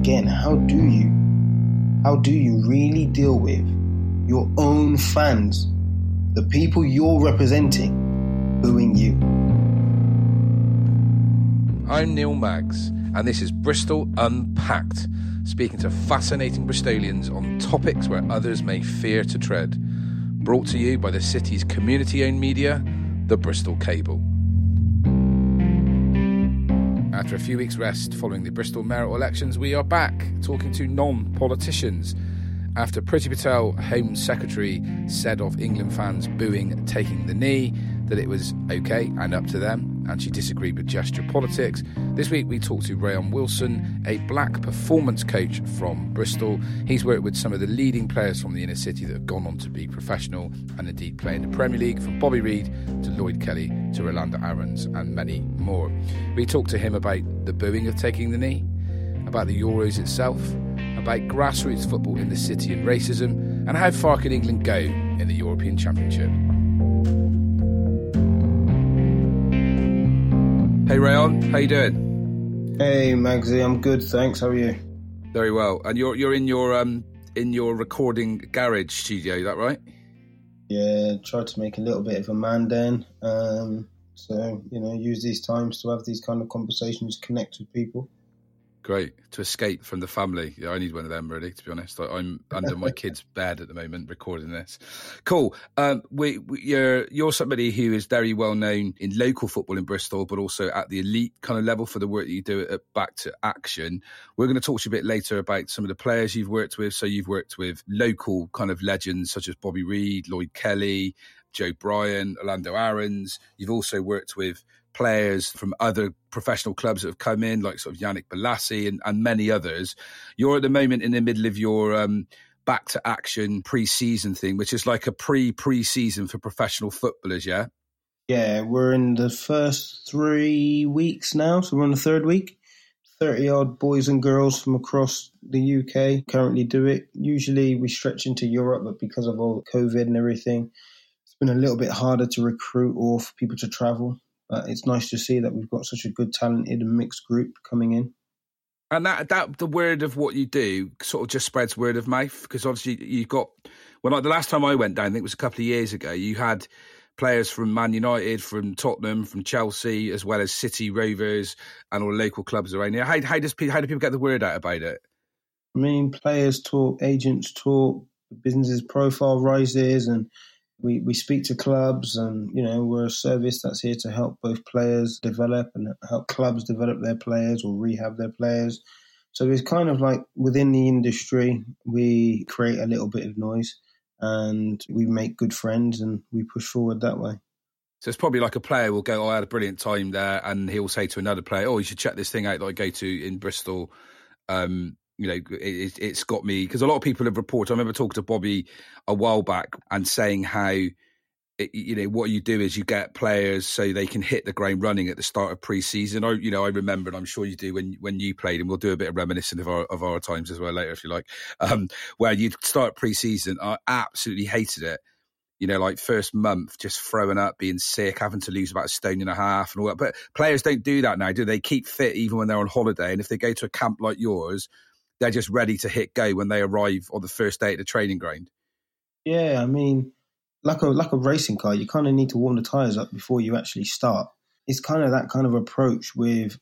again, how do you, how do you really deal with your own fans, the people you're representing, booing you? I'm Neil Maggs, and this is Bristol Unpacked, speaking to fascinating Bristolians on topics where others may fear to tread. Brought to you by the city's community owned media, the Bristol Cable. After a few weeks' rest following the Bristol mayoral elections, we are back talking to non politicians. After Priti Patel, Home Secretary, said of England fans booing taking the knee that it was okay and up to them, and she disagreed with gesture politics. This week we talked to Rayon Wilson, a black performance coach from Bristol. He's worked with some of the leading players from the inner city that have gone on to be professional and indeed play in the Premier League, from Bobby Reid to Lloyd Kelly to Rolando Aarons and many more. We talked to him about the booing of taking the knee, about the Euros itself, about grassroots football in the city and racism, and how far can England go in the European Championship. Hey Rayon, how you doing? Hey Magsy, I'm good, thanks. How are you? Very well. And you're you're in your um in your recording garage studio, is that right? Yeah, tried to make a little bit of a man then. Um, so you know, use these times to have these kind of conversations, connect with people. Great to escape from the family. Yeah, I need one of them really. To be honest, I, am under my kid's bed at the moment recording this. Cool. Um, we, we, you're you're somebody who is very well known in local football in Bristol, but also at the elite kind of level for the work that you do at Back to Action. We're going to talk to you a bit later about some of the players you've worked with. So you've worked with local kind of legends such as Bobby Reid, Lloyd Kelly, Joe Bryan, Orlando Aarons. You've also worked with players from other professional clubs that have come in, like sort of Yannick Bolasie and, and many others. You're at the moment in the middle of your um, back to action pre-season thing, which is like a pre pre-season for professional footballers. Yeah. Yeah, we're in the first three weeks now, so we're on the third week. 30 odd boys and girls from across the UK currently do it. Usually we stretch into Europe, but because of all COVID and everything, it's been a little bit harder to recruit or for people to travel. But it's nice to see that we've got such a good, talented and mixed group coming in. And that that the word of what you do sort of just spreads word of mouth because obviously you've got well like the last time I went down, I think it was a couple of years ago, you had players from Man United, from Tottenham, from Chelsea, as well as City Rovers and all local clubs around here. How, how does how do people get the word out about it? I mean, players talk, agents talk, businesses profile rises, and we, we speak to clubs and you know we're a service that's here to help both players develop and help clubs develop their players or rehab their players so it's kind of like within the industry we create a little bit of noise and we make good friends and we push forward that way so it's probably like a player will go, oh, I had a brilliant time there, and he'll say to another player, oh, you should check this thing out that I go to in Bristol. Um, you know, it, has got me because a lot of people have reported. I remember talking to Bobby a while back and saying how, it, you know, what you do is you get players so they can hit the ground running at the start of pre-season. I, you know, I remember, and I'm sure you do when when you played, and we'll do a bit of reminiscent of our of our times as well later if you like. Um, where you start pre-season, I absolutely hated it you know, like first month, just throwing up, being sick, having to lose about a stone and a half and all that. But players don't do that now, do they? Keep fit even when they're on holiday. And if they go to a camp like yours, they're just ready to hit go when they arrive on the first day at the training ground. Yeah, I mean, like a like a racing car, you kind of need to warm the tires up before you actually start. It's kind of that kind of approach with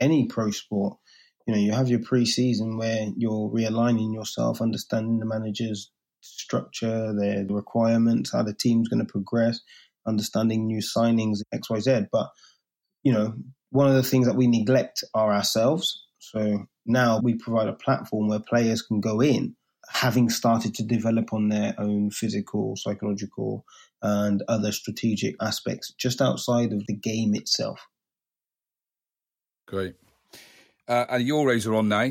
any pro sport. You know, you have your pre-season where you're realigning yourself, understanding the manager's structure, their requirements, how the team's going to progress, understanding new signings, X, Y, Z. But you know, one of the things that we neglect are ourselves. So now we provide a platform where players can go in having started to develop on their own physical, psychological, and other strategic aspects just outside of the game itself. Great. Uh, and Euros are on now.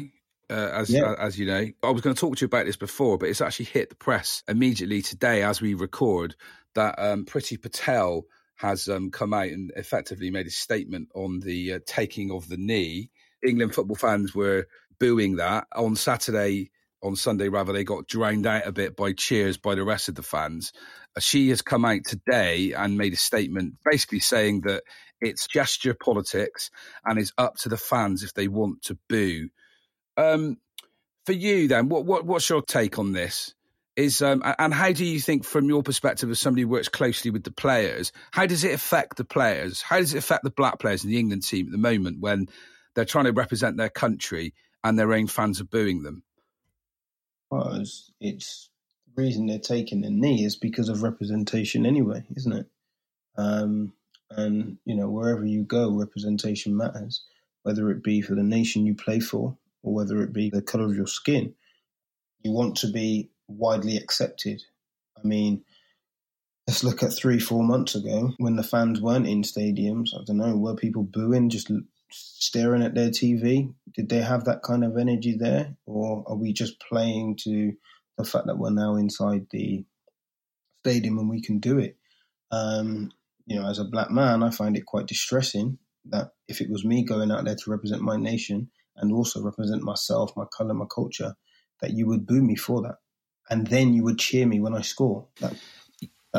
Uh, as yeah. uh, as you know, I was going to talk to you about this before, but it's actually hit the press immediately today as we record that um, Priti Patel has um, come out and effectively made a statement on the uh, taking of the knee England football fans were booing that on Saturday. On Sunday, rather, they got drowned out a bit by cheers by the rest of the fans. Uh, she has come out today and made a statement basically saying that it's gesture politics and it's up to the fans if they want to boo. Um, for you then, what, what what's your take on this? Is um, and how do you think, from your perspective as somebody who works closely with the players, how does it affect the players? How does it affect the black players in the England team at the moment when they're trying to represent their country and their own fans are booing them? Well, it's, it's the reason they're taking the knee is because of representation anyway, isn't it? Um, and you know, wherever you go, representation matters, whether it be for the nation you play for or whether it be the color of your skin. You want to be widely accepted. I mean, let's look at three, four months ago when the fans weren't in stadiums. I don't know, were people booing, just staring at their TV? Did they have that kind of energy there? Or are we just playing to the fact that we're now inside the stadium and we can do it? Um, you know, as a black man, I find it quite distressing that if it was me going out there to represent my nation and also represent myself, my color, my culture, that you would boo me for that and then you would cheer me when I score. That,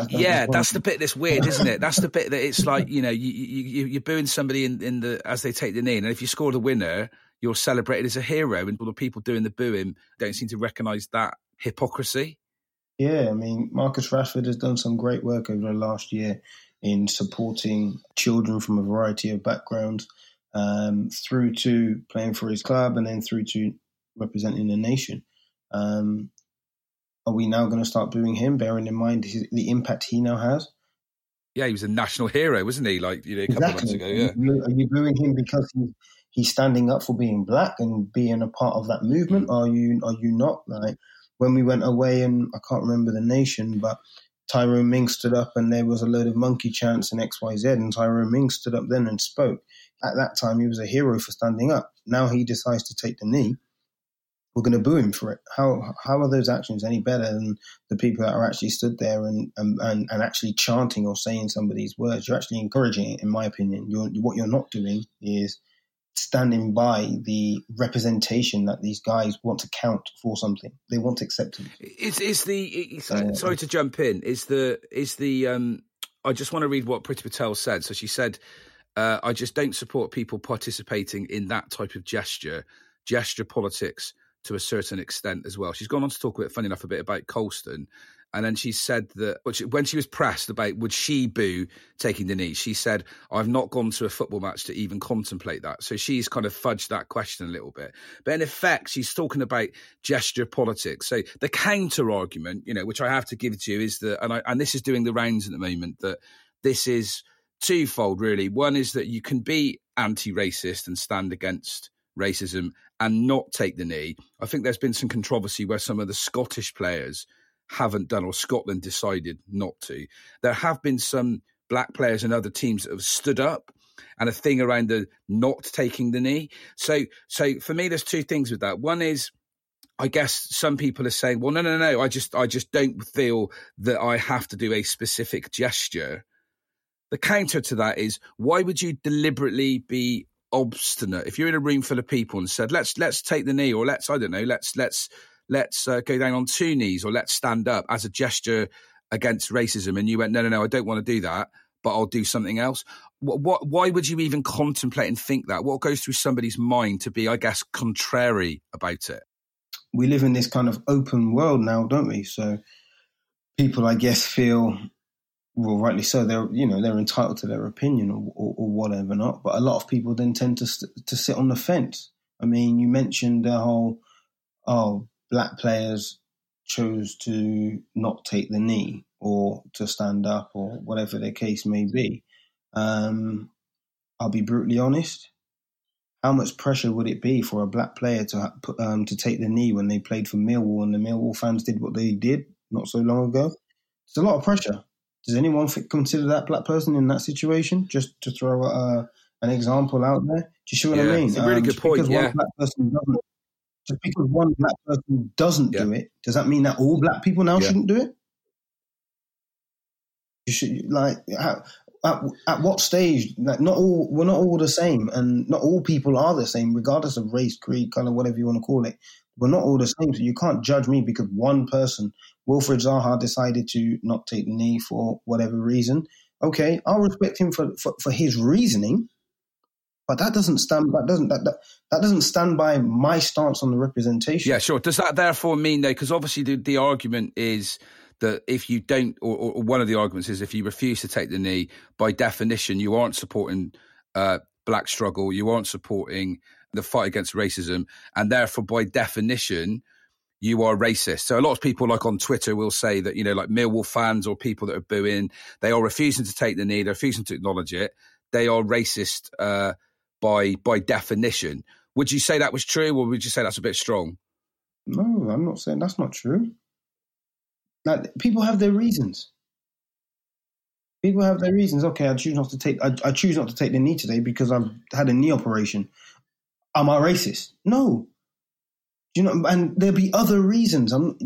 yeah, that's the bit that's weird, isn't it? That's the bit that it's like you know you, you you're booing somebody in, in the as they take the knee, and if you score the winner, you're celebrated as a hero, and all the people doing the booing don't seem to recognise that hypocrisy. Yeah, I mean Marcus Rashford has done some great work over the last year in supporting children from a variety of backgrounds, um, through to playing for his club, and then through to representing the nation. Um, are we now going to start booing him, bearing in mind his, the impact he now has? Yeah, he was a national hero, wasn't he? Like you know, a couple exactly. of months ago. Yeah, are you, booing him because he's, he's standing up for being black and being a part of that movement? Mm. Are you are you not? Like when we went away, and I can't remember the nation, but Tyrone Mings stood up, and there was a load of monkey chants and X Y Z, and Tyrone Mings stood up then and spoke. At that time, he was a hero for standing up. Now he decides to take the knee we're going to boo him for it. How how are those actions any better than the people that are actually stood there and and, and, and actually chanting or saying somebody's words? You're actually encouraging it, in my opinion. You're, what you're not doing is standing by the representation that these guys want to count for something. They want acceptance. Is is the it's, uh, sorry to jump in? Is the is the um? I just want to read what Priti Patel said. So she said, uh, "I just don't support people participating in that type of gesture, gesture politics." To a certain extent as well. She's gone on to talk a bit, funny enough, a bit about Colston. And then she said that when she was pressed about would she boo taking the knee, she said, I've not gone to a football match to even contemplate that. So she's kind of fudged that question a little bit. But in effect, she's talking about gesture politics. So the counter argument, you know, which I have to give to you is that, and, I, and this is doing the rounds at the moment, that this is twofold really. One is that you can be anti racist and stand against racism and not take the knee. I think there's been some controversy where some of the Scottish players haven't done, or Scotland decided not to. There have been some black players and other teams that have stood up and a thing around the not taking the knee. So, so for me, there's two things with that. One is, I guess some people are saying, well, no, no, no, I just, I just don't feel that I have to do a specific gesture. The counter to that is, why would you deliberately be obstinate. If you're in a room full of people and said, "Let's let's take the knee," or "Let's I don't know, let's let's let's uh, go down on two knees," or "Let's stand up" as a gesture against racism, and you went, "No, no, no, I don't want to do that." But I'll do something else. What, what? Why would you even contemplate and think that? What goes through somebody's mind to be, I guess, contrary about it? We live in this kind of open world now, don't we? So people, I guess, feel well, rightly so. They're you know they're entitled to their opinion or, or, or whatever not. But a lot of people then tend to to sit on the fence. I mean, you mentioned the whole oh black players chose to not take the knee or to stand up or whatever the case may be. Um, I'll be brutally honest. How much pressure would it be for a black player to um, to take the knee when they played for Millwall and the Millwall fans did what they did not so long ago? It's a lot of pressure. Does anyone consider that black person in that situation? Just to throw uh, an example out there. Do you see what yeah, I mean? It's a really um, good point. Yeah. One black person doesn't, just because one black person doesn't yeah. do it, does that mean that all black people now shouldn't do it? You should like how, at, at what stage? Like not all we're not all the same, and not all people are the same, regardless of race, creed, color, whatever you want to call it. We're not all the same, so you can't judge me because one person Wilfried Zaha decided to not take the knee for whatever reason. Okay, I'll respect him for, for, for his reasoning. But that doesn't stand. That doesn't that, that that doesn't stand by my stance on the representation. Yeah, sure. Does that therefore mean though? Because obviously the, the argument is that if you don't, or, or, one of the arguments is if you refuse to take the knee, by definition, you aren't supporting uh, black struggle, you aren't supporting the fight against racism, and therefore, by definition, you are racist. So a lot of people, like on Twitter, will say that you know, like Millwall fans or people that are booing, they are refusing to take the knee, they're refusing to acknowledge it. They are racist uh, by by definition. Would you say that was true, or would you say that's a bit strong? No, I'm not saying that's not true. Like people have their reasons. People have their reasons. Okay, I choose not to take. I, I choose not to take the knee today because I've had a knee operation. Am I racist? No. You know, and there'll be other reasons. I'm,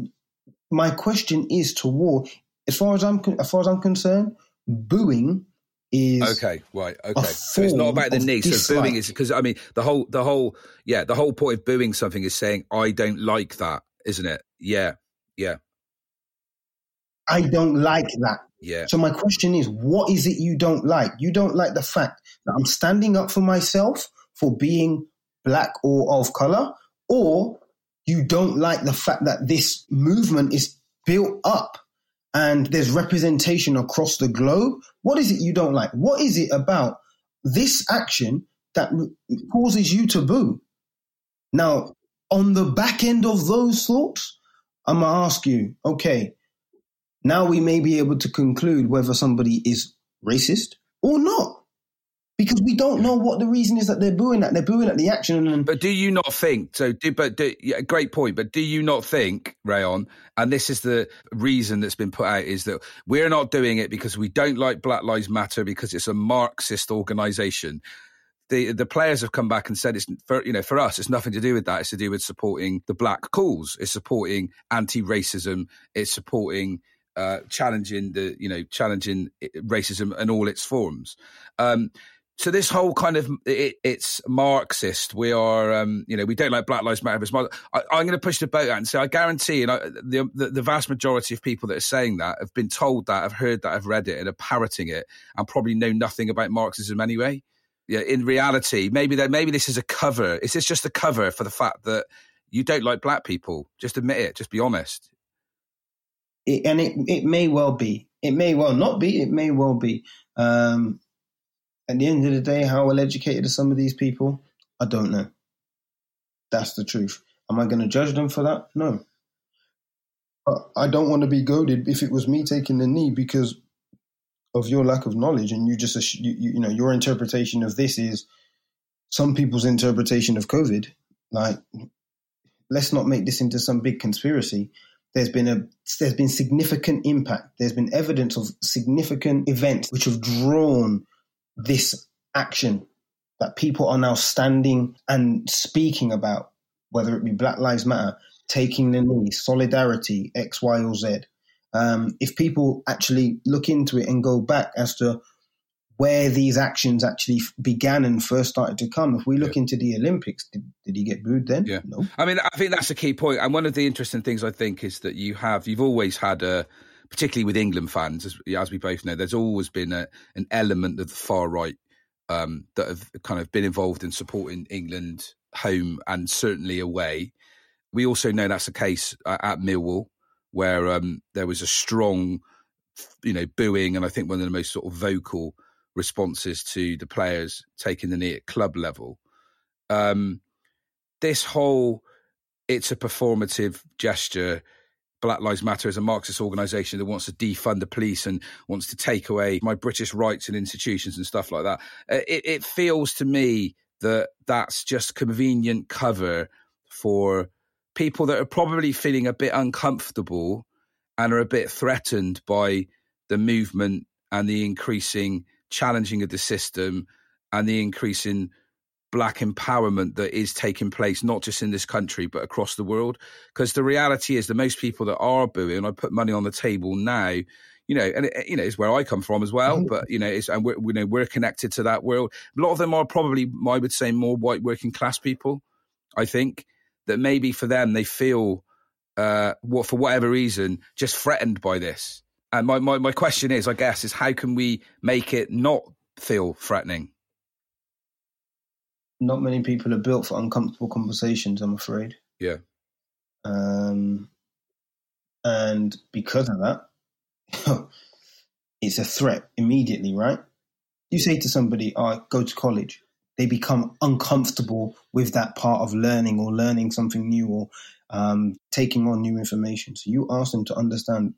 my question is to war. As far as I'm as far as I'm concerned, booing is okay. Right. Okay. So it's not about the knee. So booing is because I mean the whole the whole yeah the whole point of booing something is saying I don't like that, isn't it? Yeah. Yeah. I don't like that. Yeah. So my question is, what is it you don't like? You don't like the fact that I'm standing up for myself for being black or of color, or you don't like the fact that this movement is built up and there's representation across the globe. What is it you don't like? What is it about this action that causes you to boo? Now, on the back end of those thoughts, I'm gonna ask you, okay, now we may be able to conclude whether somebody is racist or not. Because we don't know what the reason is that they're booing at. They're booing at the action. And, but do you not think so? Do, but do, yeah, great point. But do you not think, Rayon, and this is the reason that's been put out, is that we're not doing it because we don't like Black Lives Matter because it's a Marxist organisation the the players have come back and said it's for you know for us it's nothing to do with that it's to do with supporting the black cause it's supporting anti-racism it's supporting uh, challenging the you know challenging racism and all its forms. Um, so this whole kind of it, it's Marxist. We are, um, you know, we don't like Black Lives Matter. I, am going to push the boat out and say I guarantee, you know, the, the, the vast majority of people that are saying that have been told that, have heard that, have read it, and are parroting it, and probably know nothing about Marxism anyway. Yeah, in reality, maybe that maybe this is a cover. Is this just a cover for the fact that you don't like black people? Just admit it. Just be honest. It, and it it may well be. It may well not be. It may well be. Um, at the end of the day, how well educated are some of these people? I don't know. That's the truth. Am I going to judge them for that? No. I don't want to be goaded if it was me taking the knee because of your lack of knowledge and you just you, you know your interpretation of this is some people's interpretation of COVID. Like, let's not make this into some big conspiracy there's been a there's been significant impact. There's been evidence of significant events which have drawn this action that people are now standing and speaking about, whether it be Black Lives Matter, taking the knee, solidarity, X, Y, or Z. Um, if people actually look into it and go back as to where these actions actually began and first started to come. If we look yeah. into the Olympics, did, did he get booed then? Yeah. No. I mean, I think that's a key point. And one of the interesting things I think is that you have, you've always had a, particularly with England fans, as, as we both know, there's always been a, an element of the far right um, that have kind of been involved in supporting England home and certainly away. We also know that's the case at Millwall, where um, there was a strong, you know, booing, and I think one of the most sort of vocal responses to the players taking the knee at club level. Um, this whole it's a performative gesture. Black Lives Matter is a Marxist organisation that wants to defund the police and wants to take away my British rights and institutions and stuff like that. Uh, it, it feels to me that that's just convenient cover for people that are probably feeling a bit uncomfortable and are a bit threatened by the movement and the increasing challenging of the system and the increasing black empowerment that is taking place not just in this country but across the world. Because the reality is that most people that are booing i put money on the table now you know and it, you know it's where i come from as well mm-hmm. but you know it's and we're you know we're connected to that world. A lot of them are probably i would say more white working class people i think that maybe for them they feel uh what for whatever reason just threatened by this and my, my, my question is, I guess, is how can we make it not feel threatening? not many people are built for uncomfortable conversations. I'm afraid. Yeah. Um, and because of that, it's a threat immediately, right? You say to somebody, "I oh, go to college," they become uncomfortable with that part of learning or learning something new or um, taking on new information. So you ask them to understand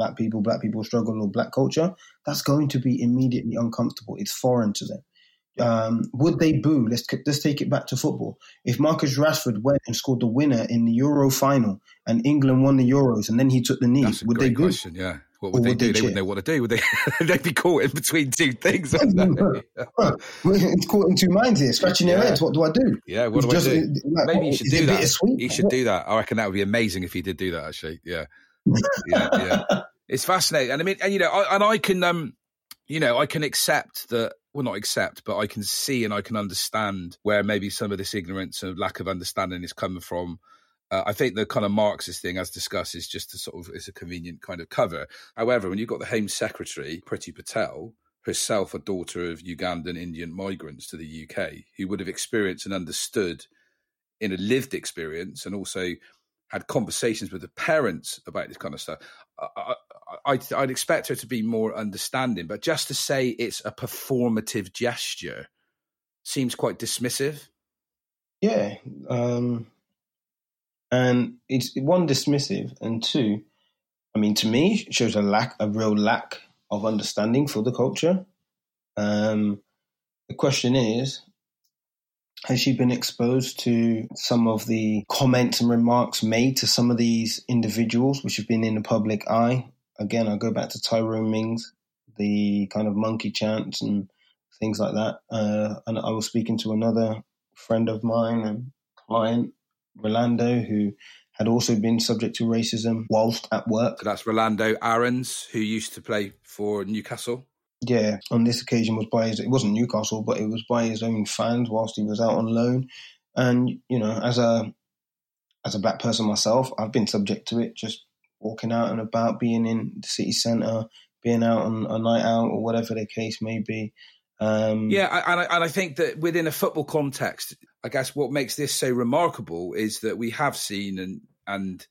black people, black people struggle, or black culture. That's going to be immediately uncomfortable. It's foreign to them. Um, would they boo? Let's let's take it back to football. If Marcus Rashford went and scored the winner in the Euro final and England won the Euros and then he took the knee, would they boo? Question, yeah. What would, they, would do? They, they wouldn't know what to do. Would they? they'd be caught in between two things. it's caught in two minds here, scratching yeah. your head. What do I do? Yeah, what do just, I do? Like, Maybe you should do that. You should do that. I reckon that would be amazing if he did do that. Actually, yeah, yeah, yeah. It's fascinating, and I mean, and you know, I, and I can, um, you know, I can accept that. Well, not accept, but I can see and I can understand where maybe some of this ignorance and lack of understanding is coming from uh, I think the kind of Marxist thing, as discussed, is just a sort of is a convenient kind of cover. However, when you've got the Home Secretary, Priti Patel, herself a daughter of Ugandan Indian migrants to the UK, who would have experienced and understood in a lived experience, and also had conversations with the parents about this kind of stuff. I, would I'd expect her to be more understanding, but just to say it's a performative gesture seems quite dismissive. Yeah. Um and it's one dismissive, and two, I mean, to me, shows a lack, a real lack of understanding for the culture. Um, the question is, has she been exposed to some of the comments and remarks made to some of these individuals, which have been in the public eye? Again, I go back to Tyrone Mings, the kind of monkey chants and things like that. Uh, and I was speaking to another friend of mine and client Rolando, who had also been subject to racism whilst at work. That's Rolando Aarons, who used to play for Newcastle. Yeah, on this occasion was by his. It wasn't Newcastle, but it was by his own fans whilst he was out on loan. And you know, as a as a black person myself, I've been subject to it. Just walking out and about, being in the city centre, being out on a night out or whatever the case may be. Um, yeah, and I, and I think that within a football context, I guess what makes this so remarkable is that we have seen and and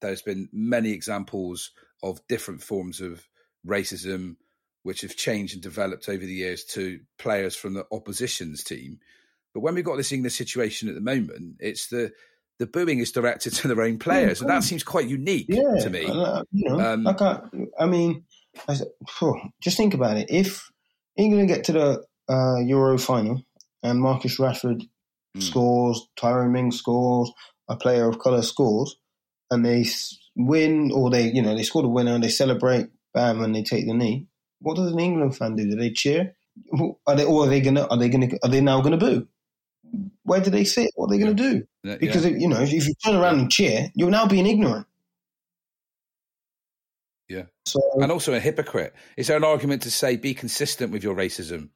there's been many examples of different forms of racism which have changed and developed over the years to players from the opposition's team. But when we've got this English situation at the moment, it's the the booing is directed to their own players, yeah, and that seems quite unique yeah, to me. Uh, you know, um, I, I mean, I, just think about it. If England get to the uh, Euro final and Marcus Rashford mm. scores, Tyrone Mings scores, a player of colour scores, and they win or they you know they score the winner and they celebrate, bam, and they take the knee. What does an England fan do? Do they cheer? Are they or are they gonna are they gonna are they now gonna boo? Where do they sit? What are they gonna do? Yeah. Because you know if you turn around and cheer, you're now being ignorant. Yeah. So, and also a hypocrite. Is there an argument to say be consistent with your racism?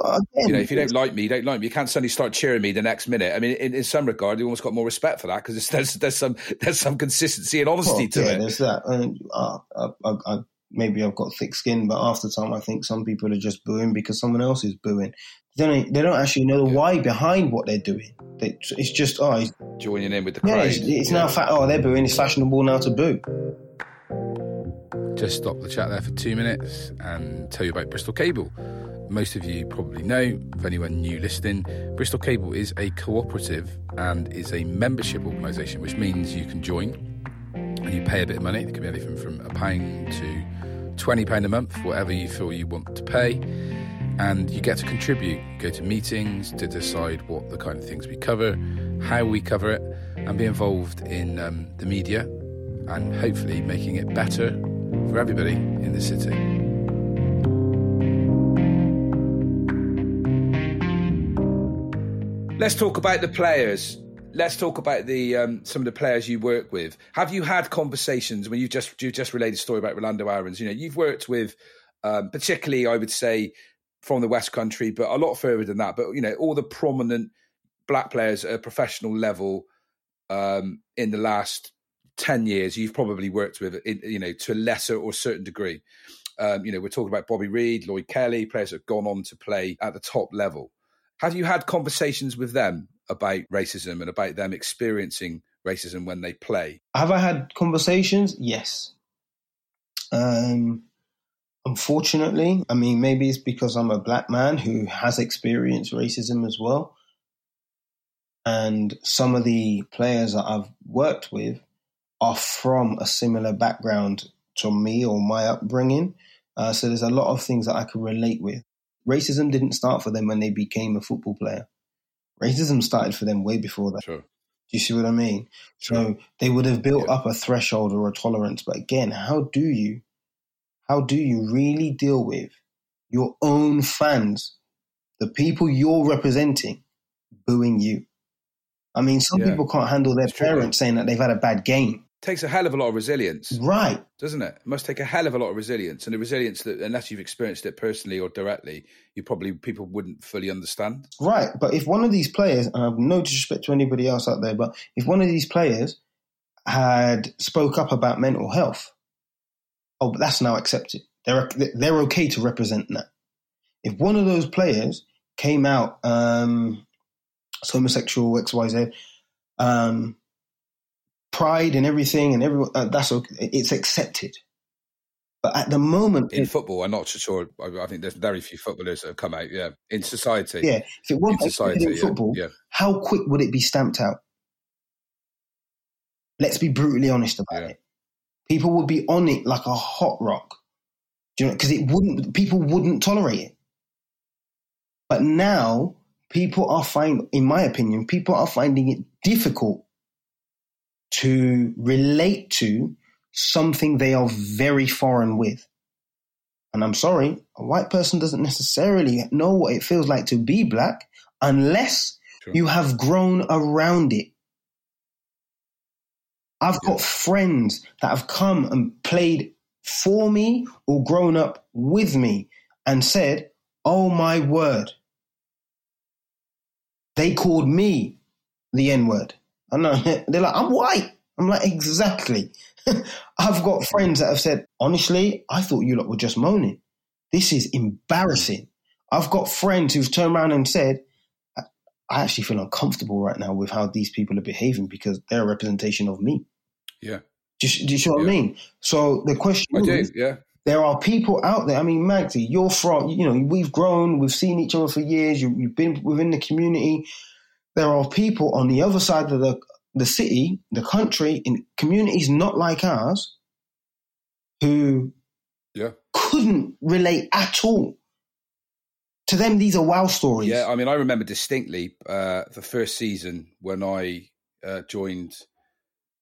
Again, you know, if you don't like me, you don't like me. You can't suddenly start cheering me the next minute. I mean, in, in some regard, you almost got more respect for that because there's there's some there's some consistency and honesty well, to yeah, it. There's that. And uh, I, I, I, maybe I've got thick skin, but after time, I think some people are just booing because someone else is booing. They don't, they don't actually know the yeah. why behind what they're doing. They, it's just oh, joining in with the crowd. Yeah, it's, it's yeah. now fa- oh they're booing. It's fashionable now to boo just stop the chat there for two minutes and tell you about Bristol Cable. Most of you probably know, if anyone new listening, Bristol Cable is a cooperative and is a membership organisation, which means you can join and you pay a bit of money. It can be anything from a pound to £20 a month, whatever you feel you want to pay. And you get to contribute, go to meetings to decide what the kind of things we cover, how we cover it, and be involved in um, the media and hopefully making it better for everybody in the city. Let's talk about the players. Let's talk about the um, some of the players you work with. Have you had conversations when you just you just related a story about Rolando Aarons? You know, you've worked with, um, particularly, I would say, from the West Country, but a lot further than that. But you know, all the prominent black players at a professional level um, in the last 10 years you've probably worked with you know to a lesser or certain degree um, you know we're talking about bobby reid lloyd kelly players that have gone on to play at the top level Have you had conversations with them about racism and about them experiencing racism when they play? Have I had conversations? Yes. Um, unfortunately, I mean, maybe it's because I'm a black man who has experienced racism as well. And some of the players that I've worked with are from a similar background to me or my upbringing. Uh, so there's a lot of things that I can relate with. Racism didn't start for them when they became a football player. Racism started for them way before that. Sure. Do you see what I mean? Sure. So they would have built Yeah. up a threshold or a tolerance. But again, how do you, how do you really deal with your own fans, the people you're representing, booing you? I mean, some Yeah. people can't handle their It's true. parents saying that they've had a bad game. Takes a hell of a lot of resilience, Right. doesn't it? It must take a hell of a lot of resilience, and the resilience that, unless you've experienced it personally or directly, you probably people wouldn't fully understand. Right, but if one of these players, and I've no disrespect to anybody else out there, but if one of these players had spoke up about mental health, oh, but that's now accepted. They're they're okay to represent that. If one of those players came out, um, as homosexual, X, Y, Z, um, pride and everything, and everyone, uh, that's okay. It's accepted. But at the moment, In football, I'm not sure. I, I think there's very few footballers that have come out. Yeah, in society, yeah, if it wasn't society, accepted in yeah, football, yeah, how quick would it be stamped out? Let's be brutally honest about Yeah. it. People would be on it like a hot rock. Do you know? Because it wouldn't. People wouldn't tolerate it. But now people are finding, in my opinion, people are finding it difficult to relate to something they are very foreign with. And I'm sorry, a white person doesn't necessarily know what it feels like to be black unless Sure. you have grown around it. I've got friends that have come and played for me or grown up with me and said, Oh my word. They called me the N word. I know. They're like, I'm white. I'm like, exactly. I've got friends that have said, honestly, I thought you lot were just moaning. This is embarrassing. I've got friends who've turned around and said, I actually feel uncomfortable right now with how these people are behaving because they're a representation of me. yeah. Do you, do you see what I mean? So the question I do. is, Yeah, there are people out there. I mean, Magsy, you're from, you know, we've grown, we've seen each other for years. You, you've been within the community. There are people on the other side of the the city, the country, in communities not like ours, who yeah, couldn't relate at all. To them, these are wow stories. yeah. I mean, I remember distinctly uh, the first season when I uh, joined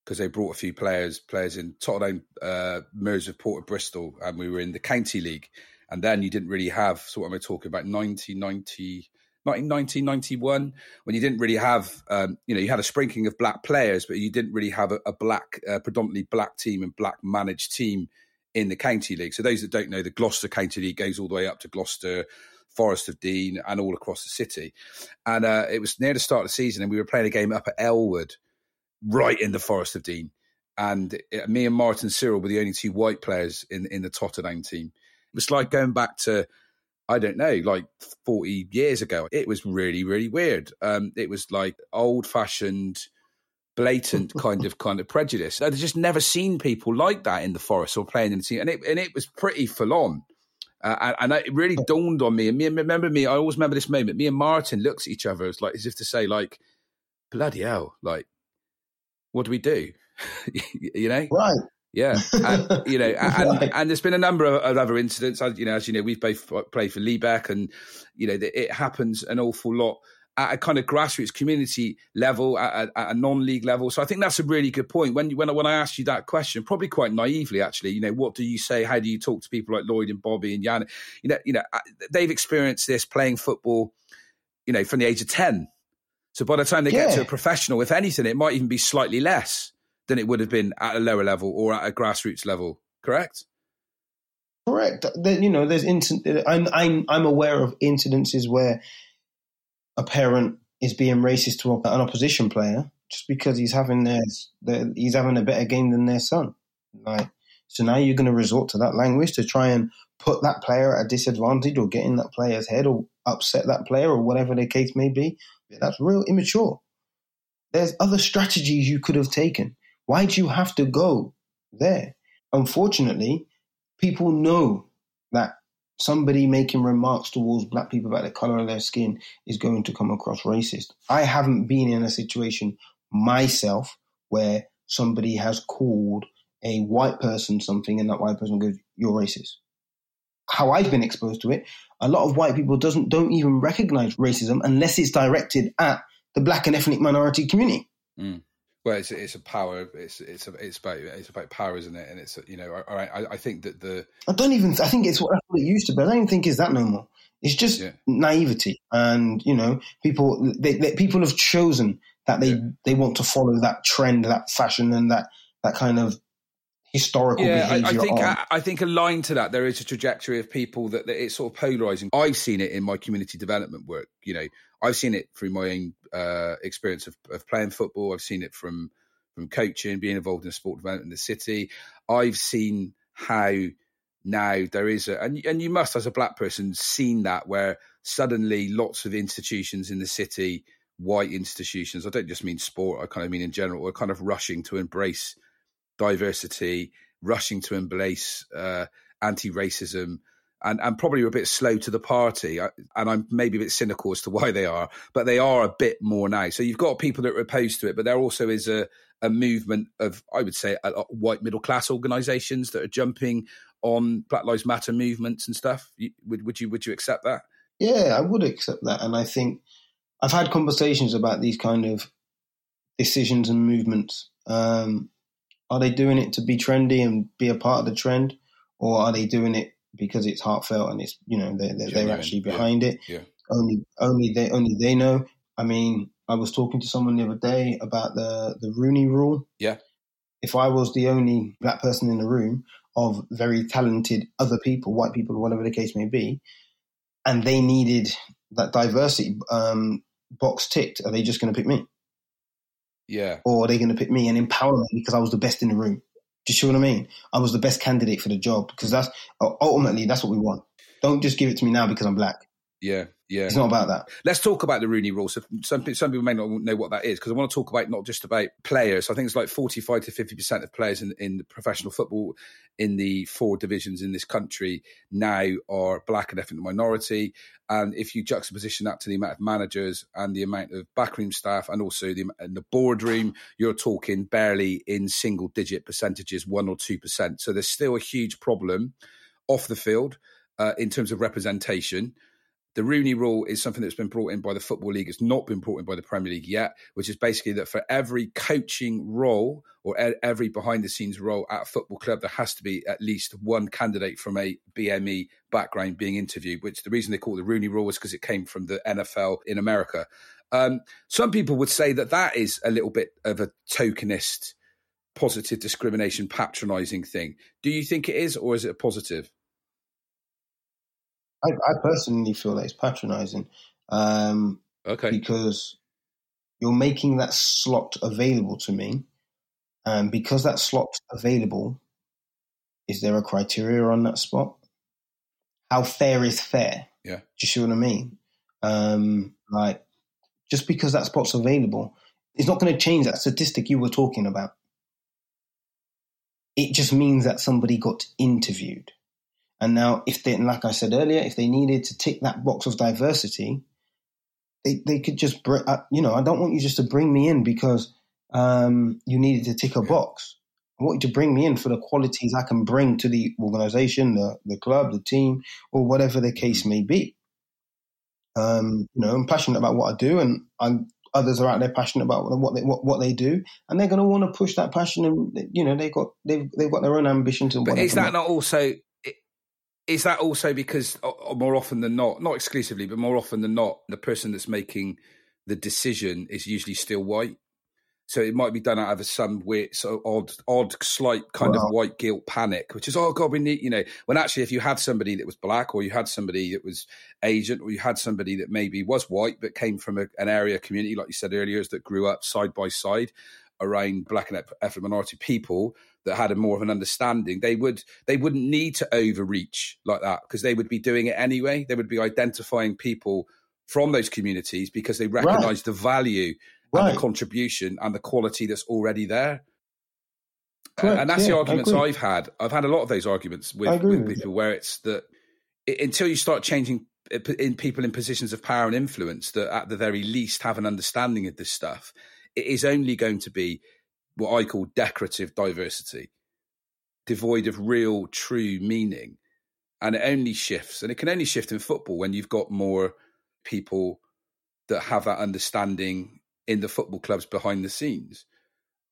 because they brought a few players, players in Tottenham, uh, merged with Port of Bristol, and we were in the county league. And then you didn't really have. So what am I talking about? 1990, 1991, when you didn't really have, um, you know, you had a sprinkling of black players, but you didn't really have a, a black, uh, predominantly black team and black managed team in the county league. So those that don't know, the Gloucester County League goes all the way up to Gloucester, Forest of Dean, and all across the city. And uh, it was near the start of the season, and we were playing a game up at Ellwood, right in the Forest of Dean. And it, me and Martin Cyril were the only two white players in in the Tottenham team. It was like going back to I don't know, like 40 years ago. It was really, really weird. Um, it was like old fashioned, blatant kind of kind of prejudice. I'd just never seen people like that in the forest or playing in the team. And it, and it was pretty full on. Uh, and, and it really dawned on me. And me, remember me, I always remember this moment. Me and Martin looked at each other as like, as if to say, like, bloody hell, like, what do we do? you know? Right. Yeah, and, you know, and, Right. and there's been a number of, other incidents. As you know, as you know, we've both played for Liebeck, and you know, it happens an awful lot at a kind of grassroots community level, at, a- at a non-league level. So I think that's a really good point. When when I- when I asked you that question, probably quite naively, actually, you know, what do you say? How do you talk to people like Lloyd and Bobby and Jan? You know, you know, uh, they've experienced this playing football, you know, from the age of ten. So by the time they get to a professional, if anything, it might even be slightly less than it would have been at a lower level or at a grassroots level. Correct? Correct. There, you know, there's incident. I'm, I'm I'm aware of incidences where a parent is being racist to an opposition player just because he's having their, their he's having a better game than their son. Like, so now you're going to resort to that language to try and put that player at a disadvantage or get in that player's head or upset that player or whatever the case may be. That's real immature. There's other strategies you could have taken. Why do you have to go there? Unfortunately, people know that somebody making remarks towards black people about the color of their skin is going to come across racist. I haven't been in a situation myself where somebody has called a white person something and that white person goes, You're racist. How I've been exposed to it, a lot of white people doesn't don't even recognize racism unless it's directed at the black and ethnic minority community. Mm. Well, it's it's a power. It's it's a, it's about it's about power, isn't it? And it's you know, I, I, I think that the I don't even I think it's what, it used to be. I don't even think it's that no more. It's just yeah. naivety, and you know, people they, they, people have chosen that they yeah. they want to follow that trend, that fashion, and that that kind of historical yeah, behavior. I, I think I, I, think aligned to that, there is a trajectory of people that, that, it's sort of polarizing. I've seen it in my community development work. You know, I've seen it through my own uh, experience of, of, playing football. I've seen it from from coaching, being involved in sport development in the city. I've seen how now there is a and and you must as a black person seen that where suddenly lots of institutions in the city white institutions i don't just mean sport i kind of mean in general are kind of rushing to embrace diversity rushing to embrace uh, anti-racism and, and probably a bit slow to the party. and I'm maybe a bit cynical as to why they are, but they are a bit more now. So you've got people that are opposed to it, but there also is a, a movement of, I would say, a white middle class organisations that are jumping on Black Lives Matter movements and stuff. Would, would you would you accept that? Yeah, I would accept that, and I think I've had conversations about these kind of decisions and movements. Um, are they doing it to be trendy and be a part of the trend, or are they doing it because it's heartfelt and it's you know they're they're, they're actually behind yeah. it. Yeah. Only only they only they know. I mean, I was talking to someone the other day about the the Rooney Rule. Yeah. If I was the only black person in the room of very talented other people, white people, whatever the case may be, and they needed that diversity um, box ticked, are they just going to pick me? Yeah. Or are they going to pick me and empower me because I was the best in the room? Do you see what I mean? I was the best candidate for the job because that's ultimately that's what we want. Don't just give it to me now because I'm black. Yeah, yeah. It's not about that. Let's talk about the Rooney Rule. So some some people may not know what that is because I want to talk about not just about players. I think it's like forty five to fifty percent of players in in professional football in the four divisions in this country now are black and ethnic minority. And if you juxtaposition that to the amount of managers and the amount of backroom staff and also the in the boardroom, you're talking barely in single digit percentages, one or two percent. So there's still a huge problem off the field uh, in terms of representation. The Rooney Rule is something that's been brought in by the Football League. It's not been brought in by the Premier League yet, which is basically that for every coaching role or every behind the scenes role at a football club, there has to be at least one candidate from a BME background being interviewed, which the reason they call the Rooney Rule is because it came from the NFL in America. Um, some people would say that that is a little bit of a tokenist, positive discrimination, patronizing thing. Do you think it is, or is it a positive? I, I personally feel that it's patronizing. Um, okay. Because you're making that slot available to me. And because that slot's available, is there a criteria on that spot? How fair is fair? Yeah. Do you see what I mean? Um, like, just because that spot's available, it's not going to change that statistic you were talking about. It just means that somebody got interviewed. And now, if they, like I said earlier, if they needed to tick that box of diversity, they, they could just, bring, uh, you know, I don't want you just to bring me in because um, you needed to tick a box. I want you to bring me in for the qualities I can bring to the organization, the, the club, the team, or whatever the case may be. Um, you know, I'm passionate about what I do, and I'm, others are out there passionate about what they what, what they do, and they're going to want to push that passion. And you know, they got they've they've got their own ambitions. And But is that not also is that also because more often than not, not exclusively, but more often than not, the person that's making the decision is usually still white? So it might be done out of some weird, so odd, odd, slight kind of white guilt panic, which is, oh God, we need, you know, when actually if you had somebody that was black or you had somebody that was Asian or you had somebody that maybe was white but came from a, an area community, like you said earlier, is that grew up side by side, around black and ethnic minority people that had a more of an understanding, they would they wouldn't need to overreach like that because they would be doing it anyway. They would be identifying people from those communities because they recognize right. the value right. and the contribution and the quality that's already there. Correct. And that's yeah, the arguments I've had. I've had a lot of those arguments with, with people where it's that it, until you start changing uh, in people in positions of power and influence that at the very least have an understanding of this stuff, it is only going to be what I call decorative diversity, devoid of real, true meaning. And it only shifts, and it can only shift in football when you've got more people that have that understanding in the football clubs behind the scenes.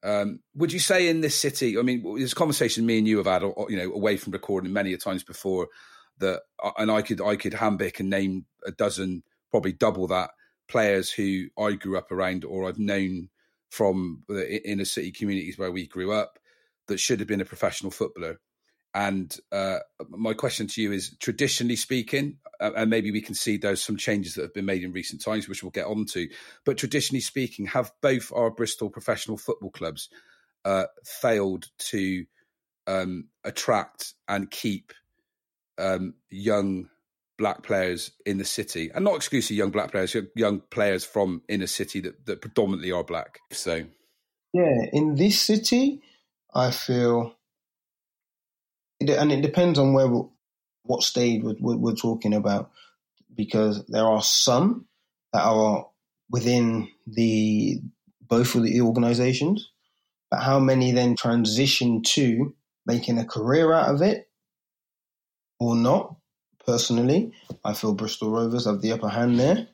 Um, would you say in this city? I mean, there's a conversation me and you have had, you know, away from recording many a times before. That uh, and I could I could handpick and name a dozen, probably double that players who I grew up around or I've known from the inner city communities where we grew up that should have been a professional footballer. And uh, my question to you is: traditionally speaking, uh, and maybe we can see there's some changes that have been made in recent times, which we'll get on to. But traditionally speaking, have both our Bristol professional football clubs uh, failed to um, attract and keep um, young black players in the city, and not exclusively young black players, young players from inner city that, that predominantly are black. So, yeah, in this city, I feel, and it depends on where what stage we're, we're talking about, because there are some that are within the both of the organizations, but how many then transition to making a career out of it or not personally. I feel Bristol Rovers have the upper hand there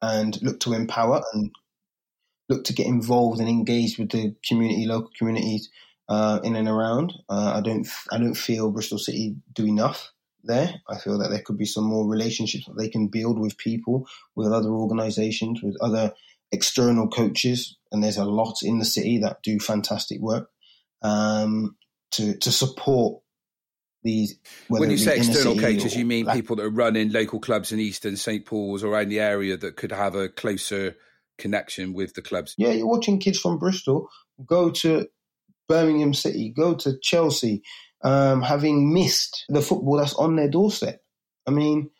and look to empower and look to get involved and engaged with the community, local communities uh, in and around. Uh, I don't, I don't feel Bristol City do enough there. I feel that there could be some more relationships that they can build with people, with other organisations, with other external coaches, and there's a lot in the city that do fantastic work um, to to support these. When you say external coaches, you mean people that are running local clubs in Easton St Paul's or around the area that could have a closer connection with the clubs. Yeah, you're watching kids from Bristol go to Birmingham City, go to Chelsea, um, having missed the football that's on their doorstep. I mean,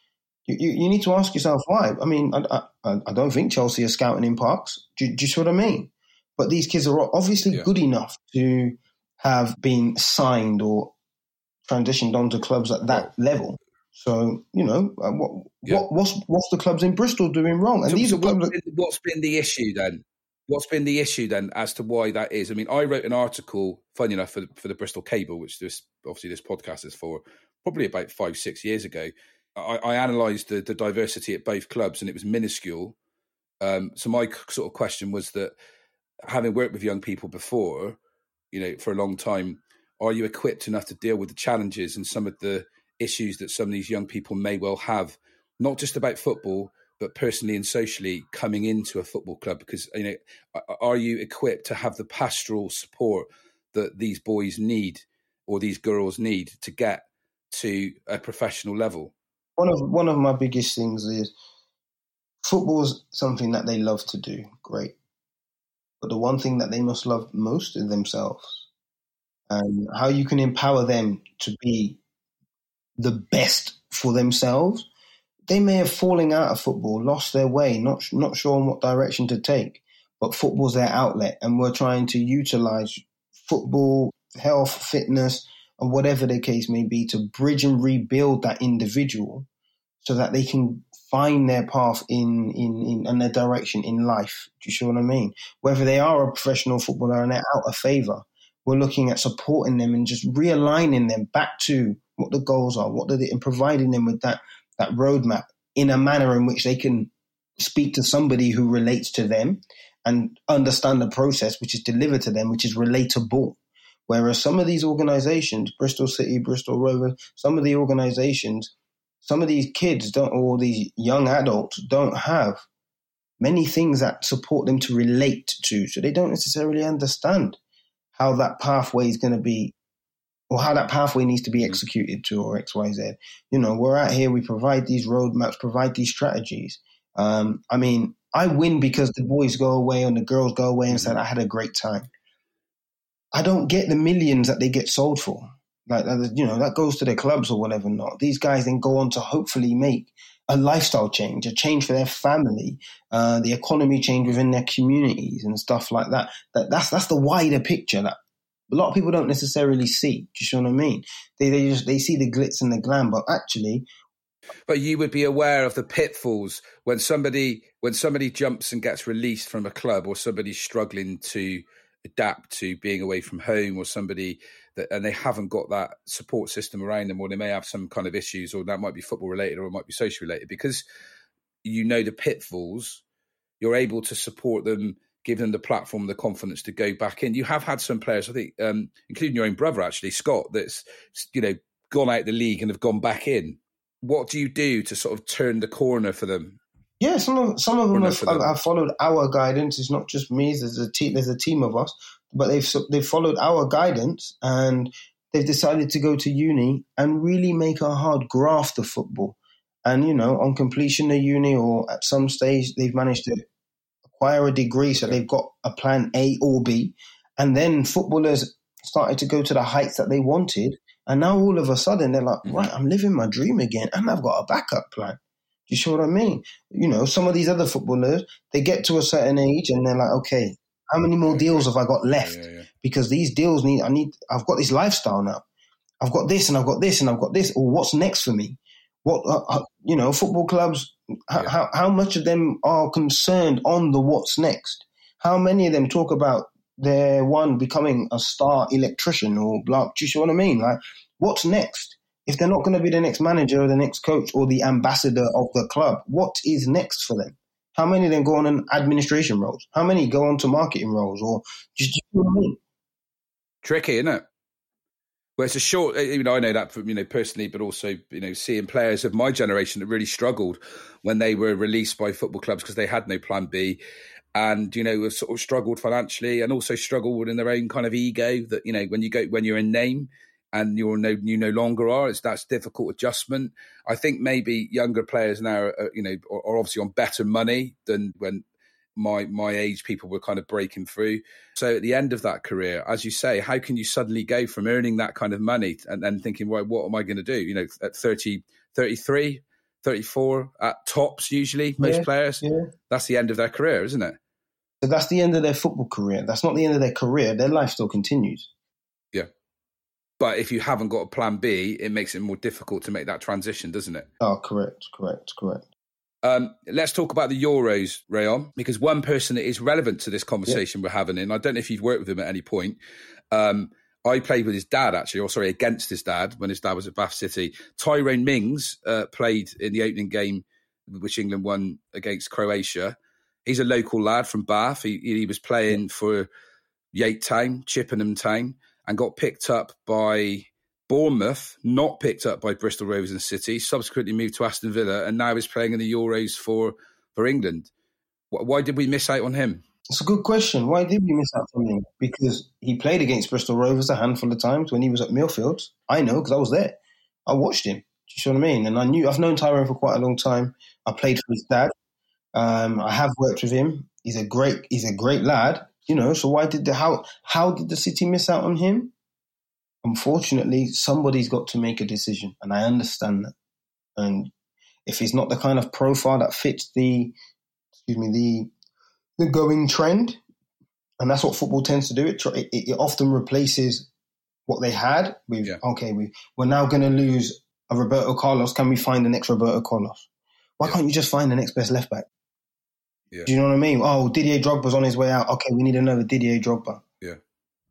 you, you, you need to ask yourself why. I mean, I, I, I, don't think Chelsea are scouting in parks. Do, do you see what I mean? But these kids are obviously yeah. good enough to have been signed or transitioned onto clubs at that level. So you know uh, what, yeah. what what's what's the clubs in Bristol doing wrong? And so, these are what's, been, what's been the issue then? What's been the issue then as to why that is? I mean, I wrote an article, funny enough, for, for the Bristol Cable, which this obviously this podcast is for, probably about five six years ago. I, I analysed the, the diversity at both clubs, and it was minuscule. Um, so my sort of question was that having worked with young people before, you know, for a long time, are you equipped enough to deal with the challenges and some of the issues that some of these young people may well have, not just about football, but personally and socially coming into a football club? Because you know, are you equipped to have the pastoral support that these boys need or these girls need to get to a professional level? One of one of my biggest things is football is something that they love to do. Great, but the one thing that they must love most is themselves and how you can empower them to be the best for themselves. They may have fallen out of football, lost their way, not not sure on what direction to take, but football's their outlet, and we're trying to utilize football, health, fitness, and whatever the case may be to bridge and rebuild that individual so that they can find their path in, in, in and their direction in life. Do you see what I mean? Whether they are a professional footballer and they're out of favour, we're looking at supporting them and just realigning them back to what the goals are, what they and providing them with that that roadmap in a manner in which they can speak to somebody who relates to them and understand the process which is delivered to them, which is relatable. Whereas some of these organizations, Bristol City, Bristol Rovers, some of the organizations, some of these kids don't, or these young adults don't have many things that support them to relate to. So they don't necessarily understand how that pathway is going to be or how that pathway needs to be mm. executed to or XYZ. You know, we're out here, we provide these roadmaps, provide these strategies. Um, I mean, I win because the boys go away and the girls go away and said I had a great time. I don't get the millions that they get sold for. Like you know, that goes to their clubs or whatever. Not these guys then go on to hopefully make a lifestyle change, a change for their family, uh, the economy change within their communities and stuff like that. That that's that's the wider picture that a lot of people don't necessarily see. Do you know what I mean? They they just they see the glitz and the glam, but actually but you would be aware of the pitfalls when somebody when somebody jumps and gets released from a club or somebody's struggling to adapt to being away from home or somebody that and they haven't got that support system around them or they may have some kind of issues or that might be football related or it might be social related because you know the pitfalls you're able to support them give them the platform the confidence to go back in you have had some players i think um, including your own brother actually scott that's you know gone out the league and have gone back in what do you do to sort of turn the corner for them? Yeah, some of some of them have, them have, followed our guidance. It's not just me. There's a team. There's a team of us, but they've they've followed our guidance and they've decided to go to uni and really make a hard graft of football. And you know, on completion of uni or at some stage, they've managed to acquire a degree, so they've got a plan A or B. And then footballers started to go to the heights that they wanted and now all of a sudden they're like, mm-hmm. right, I'm living my dream again and I've got a backup plan. Do you see what I mean? You know, some of these other footballers, they get to a certain age and they're like, okay, how many more deals have I got left? Yeah, yeah. Because these deals need, I need, I've got this lifestyle now. I've got this and I've got this and I've got this. Or what's next for me? What, uh, uh, you know, football clubs, yeah. how, how much of them are concerned on the what's next? How many of them talk about they're one becoming a star electrician or blah. Do you see what I mean? Like, what's next? If they're not going to be the next manager or the next coach or the ambassador of the club, what is next for them? How many of them go on an administration roles? How many go on to marketing roles? Or just you know I mean? tricky, isn't it? Well, it's a short. Eh, you know, I know that from you know personally, but also you know seeing players of my generation that really struggled when they were released by football clubs because they had no plan B and you know sort of struggled financially and also struggled in their own kind of ego that you know when you go when you're in name and you're no you no longer are it's that's difficult adjustment i think maybe younger players now are, you know are, are obviously on better money than when my my age people were kind of breaking through so at the end of that career as you say how can you suddenly go from earning that kind of money and then thinking right what am i going to do you know at 30 33 34 at tops usually most yeah, players yeah. that's the end of their career isn't it so that's the end of their football career. That's not the end of their career. Their life still continues. Yeah. But if you haven't got a plan B, it makes it more difficult to make that transition, doesn't it? Oh, correct, correct, correct. Um, let's talk about the Euros, Rayon, because one person that is relevant to this conversation we're having, and I don't know if you've worked with him at any point. Um, I played with his dad actually, or sorry, against his dad when his dad was at Bath City. Tyrone Mings uh, played in the opening game, which England won against Croatia he's a local lad from Bath. He, he was playing for Yate Town, Chippenham Town, and got picked up by Bournemouth, not picked up by Bristol Rovers and City, subsequently moved to Aston Villa, and now is playing in the Euros for, for England. Why did we miss out on him? It's a good question. Why did we miss out on him? Because he played against Bristol Rovers a handful of times when he was at Millfield. I know because I was there. I watched him. Do you see what I mean? And I knew I've known Tyrone for quite a long time. I played for his dad. Um, I have worked with him. He's a great he's a great lad. You know, so why did the how how did the city miss out on him? Unfortunately, somebody's got to make a decision, and I understand that. And if he's not the kind of profile that fits the excuse me the the going trend, and that's what football tends to do. It it, it often replaces what they had with yeah. okay, we we're now going to lose a Roberto Carlos. Can we find the next Roberto Carlos? Why yeah. can't you just find the next best left back? Yeah. Do you know what I mean? Oh, Didier Drogba's on his way out. Okay, we need another Didier Drogba. Yeah.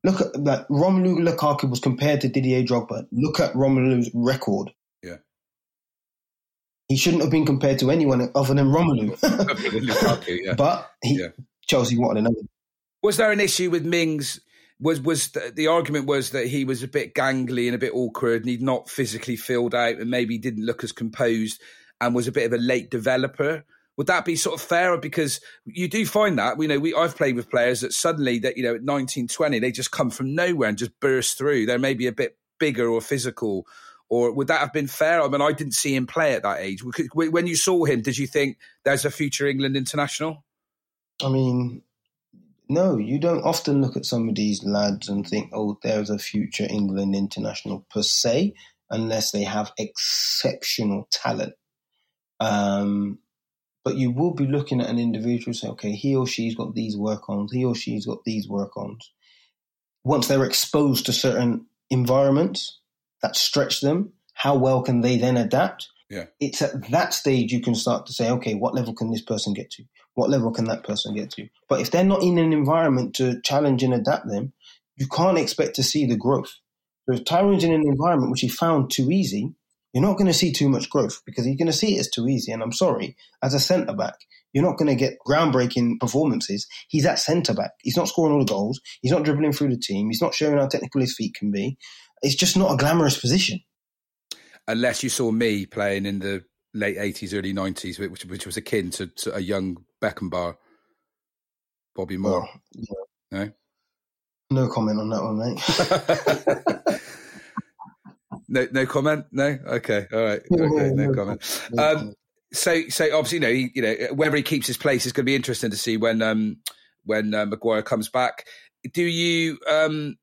Look at like Romelu Lukaku was compared to Didier Drogba. Look at Romelu's record. Yeah. He shouldn't have been compared to anyone other than Romelu. Lukaku, yeah. But he, yeah. Chelsea wanted another. Was there an issue with Mings? Was was the, the, argument was that he was a bit gangly and a bit awkward, and he'd not physically filled out, and maybe didn't look as composed, and was a bit of a late developer. Would that be sort of fairer? Because you do find that, you know, we I've played with players that suddenly that, you know, at 19, 20, they just come from nowhere and just burst through. They're maybe a bit bigger or physical. Or would that have been fair? I mean, I didn't see him play at that age. When you saw him, did you think there's a future England international? I mean, no, you don't often look at some of these lads and think, oh, there's a future England international per se, unless they have exceptional talent. Um, but you will be looking at an individual say, okay, he or she's got these work ons, he or she's got these work ons. Once they're exposed to certain environments that stretch them, how well can they then adapt? Yeah. It's at that stage you can start to say, okay, what level can this person get to? What level can that person get to? But if they're not in an environment to challenge and adapt them, you can't expect to see the growth. So if Tyrone's in an environment which he found too easy, you're not going to see too much growth because you're going to see it as too easy. And I'm sorry, as a centre back, you're not going to get groundbreaking performances. He's at centre back. He's not scoring all the goals. He's not dribbling through the team. He's not showing how technical his feet can be. It's just not a glamorous position. Unless you saw me playing in the late 80s, early 90s, which, which was akin to, to a young Beckenbauer, Bobby Moore. Well, yeah. No? No comment on that one, mate. no, no comment. No. Okay. All right. Okay. No, comment. Um, so, so obviously, you know, he, you know, whether he keeps his place is going to be interesting to see when, um, when uh, Maguire comes back. Do you, um,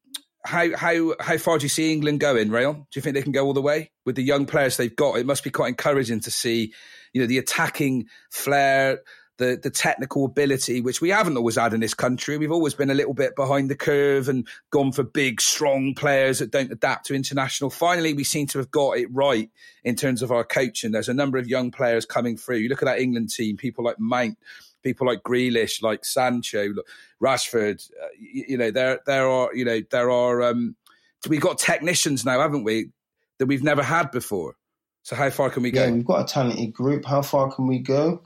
how how how far do you see England going, Rayon? Do you think they can go all the way with the young players they've got? It must be quite encouraging to see, you know, the attacking flair, the the technical ability, which we haven't always had in this country. We've always been a little bit behind the curve and gone for big, strong players that don't adapt to international. Finally, we seem to have got it right in terms of our coaching. There's a number of young players coming through. You look at that England team, people like Mount people like Grealish, like Sancho, Rashford. Uh, you, you, know, there there are you know there are um, we've got technicians now, haven't we, that we've never had before. So how far can we go? Yeah, we've got a talented group. How far can we go?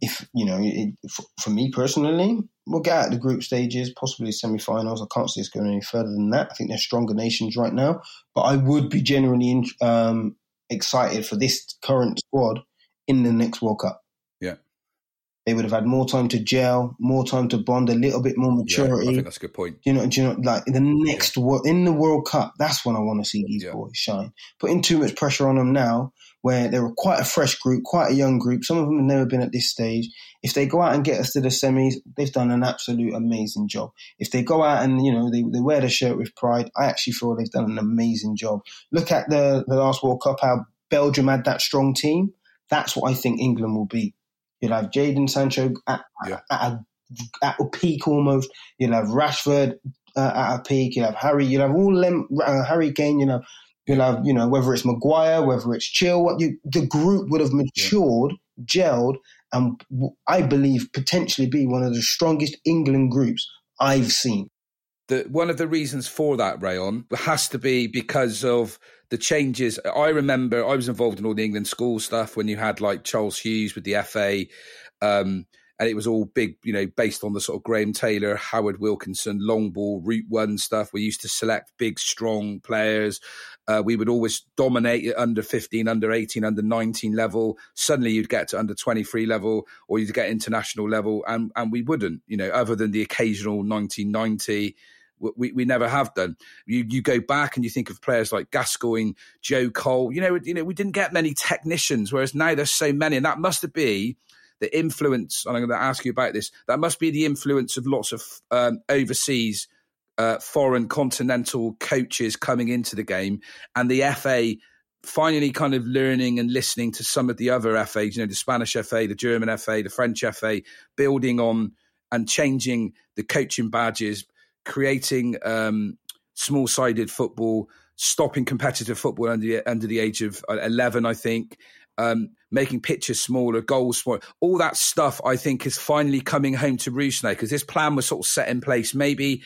If you know, it, for, for, me personally, we'll get out the group stages, possibly semi-finals. I can't see us going any further than that. I think they're stronger nations right now, but I would be genuinely um, excited for this current squad in the next World Cup. Yeah, they would have had more time to gel, more time to bond, a little bit more maturity. Yeah, I think that's a good point. You know, do you know, like the next yeah. in the World Cup, that's when I want to see these yeah. boys shine. Putting too much pressure on them now, where they're quite a fresh group, quite a young group. Some of them have never been at this stage. If they go out and get us to the semis, they've done an absolute amazing job. If they go out and you know they, they wear the shirt with pride, I actually feel they've done an amazing job. Look at the the last World Cup, how Belgium had that strong team. That's what I think England will be. You'll have Jadon Sancho at, yeah. at, a, at, a, peak almost. You'll have Rashford uh, at a peak. You'll have Harry. You'll have all them. Uh, Harry Kane. You know. You'll have you know whether it's Maguire, whether it's Chill. What you the group would have matured, yeah. gelled, and I believe potentially be one of the strongest England groups I've seen. The, one of the reasons for that, Rayon, has to be because of the changes. I remember I was involved in all the England school stuff when you had like Charles Hughes with the FA. Um, and it was all big, you know, based on the sort of Graham Taylor, Howard Wilkinson, long ball, route one stuff. We used to select big, strong players. Uh, we would always dominate at under 15, under 18, under 19 level. Suddenly you'd get to under 23 level or you'd get international level and, and we wouldn't, you know, other than the occasional 1990 we, we never have done. You you go back and you think of players like Gascoigne, Joe Cole. You know, you know, we didn't get many technicians, whereas now there's so many, and that must be the influence. And I'm going to ask you about this. That must be the influence of lots of um, overseas, uh, foreign continental coaches coming into the game, and the FA finally kind of learning and listening to some of the other FAs. You know, the Spanish FA, the German FA, the French FA, building on and changing the coaching badges creating um, small-sided football, stopping competitive football under the, under the age of uh, 11, I think, um, making pitches smaller, goals smaller. All that stuff, I think, is finally coming home to roost now because this plan was sort of set in place maybe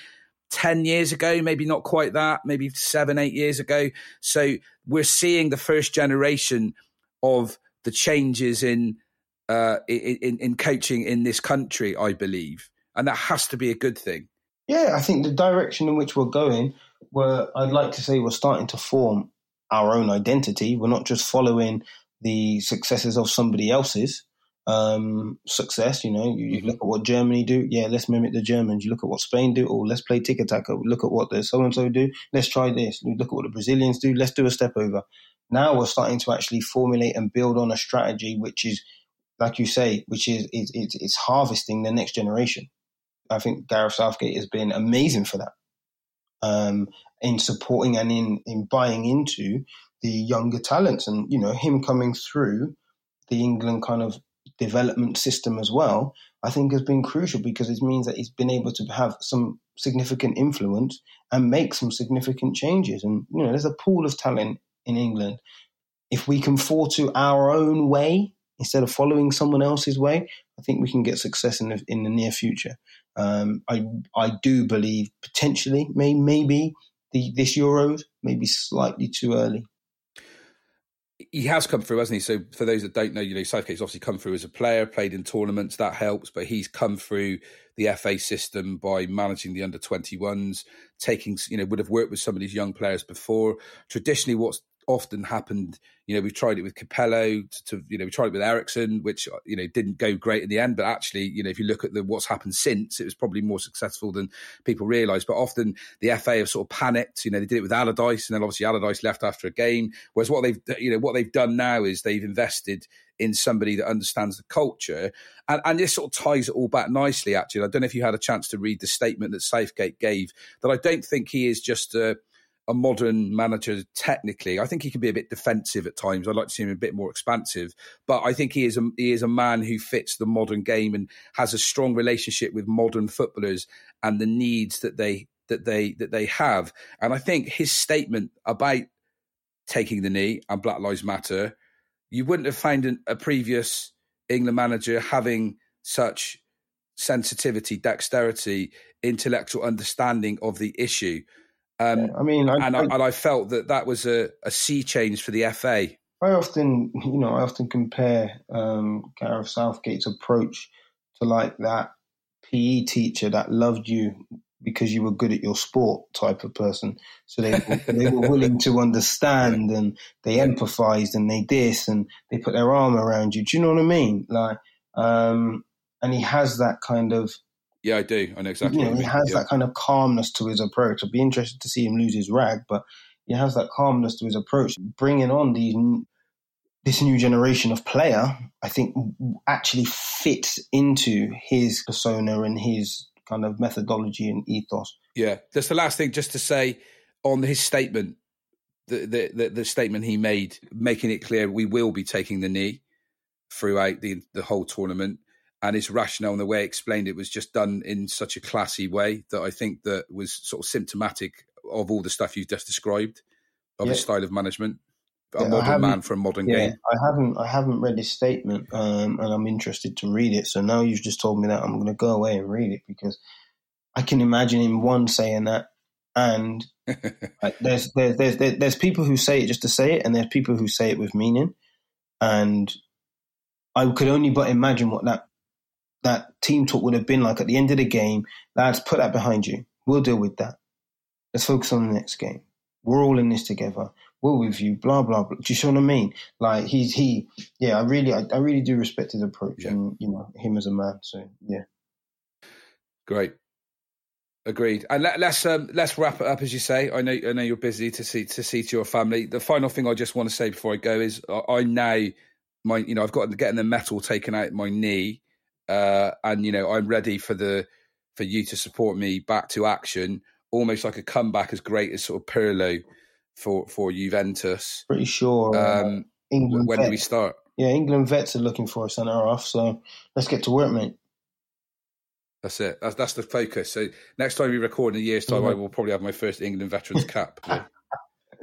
10 years ago, maybe not quite that, maybe seven, eight years ago. So we're seeing the first generation of the changes in, uh, in, in coaching in this country, I believe. And that has to be a good thing. Yeah, I think the direction in which we're going, where I'd like to say we're starting to form our own identity. We're not just following the successes of somebody else's um, success. You know, you, you, mm-hmm. look at what Germany do. Yeah, let's mimic the Germans. You look at what Spain do. Or let's play tiki taka. Look at what the so and so do. Let's try this. look at what the Brazilians do. Let's do a step over. Now we're starting to actually formulate and build on a strategy which is like you say, which is it's, it's, it's harvesting the next generation. I think Gareth Southgate has been amazing for that, um, in supporting and in in buying into the younger talents, and you know him coming through the England kind of development system as well. I think has been crucial because it means that he's been able to have some significant influence and make some significant changes. And you know, there's a pool of talent in England. If we can fall to our own way instead of following someone else's way, I think we can get success in the in the near future. Um, I I do believe potentially may, maybe the this Euros may be slightly too early he has come through, hasn't he? So for those that don't know, you know, Southgate's obviously come through as a player, played in tournaments, that helps, but he's come through the FA system by managing the under 21s, taking, you know, would have worked with some of these young players before. Traditionally, what's often happened. You know, we've tried it with Capello to, to, you know, we tried it with Eriksson, which uh, you know didn't go great in the end. But actually, you know, if you look at the what's happened since, it was probably more successful than people realise. But often the FA have sort of panicked. You know, they did it with Allardyce, and then obviously Allardyce left after a game. Whereas what they've, you know, what they've done now is they've invested in somebody that understands the culture. And, and this sort of ties it all back nicely, actually. I don't know if you had a chance to read the statement that Southgate gave, that I don't think he is just a, a modern manager technically. I think he can be a bit defensive at times. I'd like to see him a bit more expansive, but I think he is a, he is a man who fits the modern game and has a strong relationship with modern footballers and the needs that they that they that they have. And I think his statement about taking the knee and Black Lives Matter, you wouldn't have found an, a previous England manager having such sensitivity, dexterity, intellectual understanding of the issue. Um, yeah, I mean, I, and, I, I, and I felt that that was a, a sea change for the FA. I often, you know, I often compare um, Gareth Southgate's approach to like that PE teacher that loved you because you were good at your sport type of person. So they they were willing to understand and they empathized and they this and they put their arm around you. Do you know what I mean? Like, um, and he has that kind of yeah, I do. I know exactly. You know, he has yeah. that kind of calmness to his approach. I'd be interested to see him lose his rag, but he has that calmness to his approach. Bringing on these this new generation of player, I think, actually fits into his persona and his kind of methodology and ethos. Yeah, that's the last thing. Just to say on his statement, the the the, the statement he made, making it clear we will be taking the knee throughout the the whole tournament and his rationale and the way he explained it was just done in such a classy way that I think that was sort of symptomatic of all the stuff you've just described of yeah. his style of management. A yeah, modern man for a modern yeah, game. I haven't I haven't read his statement, um, and I'm interested to read it. So now you've just told me that I'm going to go away and read it because I can imagine him one saying that, and like, there's, there's there's there's people who say it just to say it, and there's people who say it with meaning, and I could only but imagine what that that team talk would have been like at the end of the game, lads, put that behind you. We'll deal with that. Let's focus on the next game. We're all in this together. We're with you. Blah blah blah. Do you see what I mean? Like he's he. Yeah, I really, I, I really do respect his approach yeah. and you know him as a man. So yeah, great. Agreed. And let, us um, let's wrap it up as you say. I know I know you're busy to see to see to your family. The final thing I just want to say before I go is I, I now my you know I've got getting the metal taken out my knee uh, and you know I'm ready for the for you to support me back to action, almost like a comeback as great as sort of Pirlo for for Juventus. Pretty sure. Uh, um, England. When vet, do we start? Yeah, England vets are looking for a centre off, so let's get to work, mate. That's it. That's that's the focus. So next time we record in a year's time, mm-hmm. I will probably have my first England veterans cap.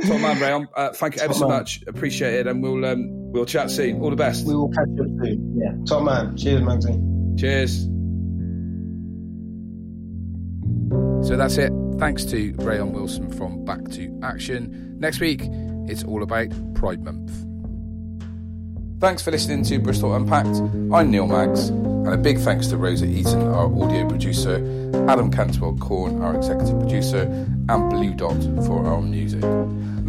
Top man. Uh, thank you ever so man. much. Appreciate it, and we'll um, we'll chat soon. All the best. We will catch up soon. Yeah. Top man. Cheers, Magsy. Cheers. So that's it. Thanks to Rayon Wilson from Back to Action. Next week, it's all about Pride Month. Thanks for listening to Bristol Unpacked. I'm Neil Maggs, and a big thanks to Rosa Eaton, our audio producer, Adam Cantwell Corn, our executive producer, and Blue Dot for our music.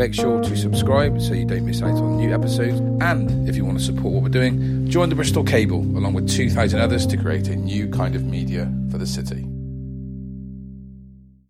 Make sure to subscribe so you don't miss out on new episodes. And if you want to support what we're doing, join the Bristol Cable along with 2,000 others to create a new kind of media for the city.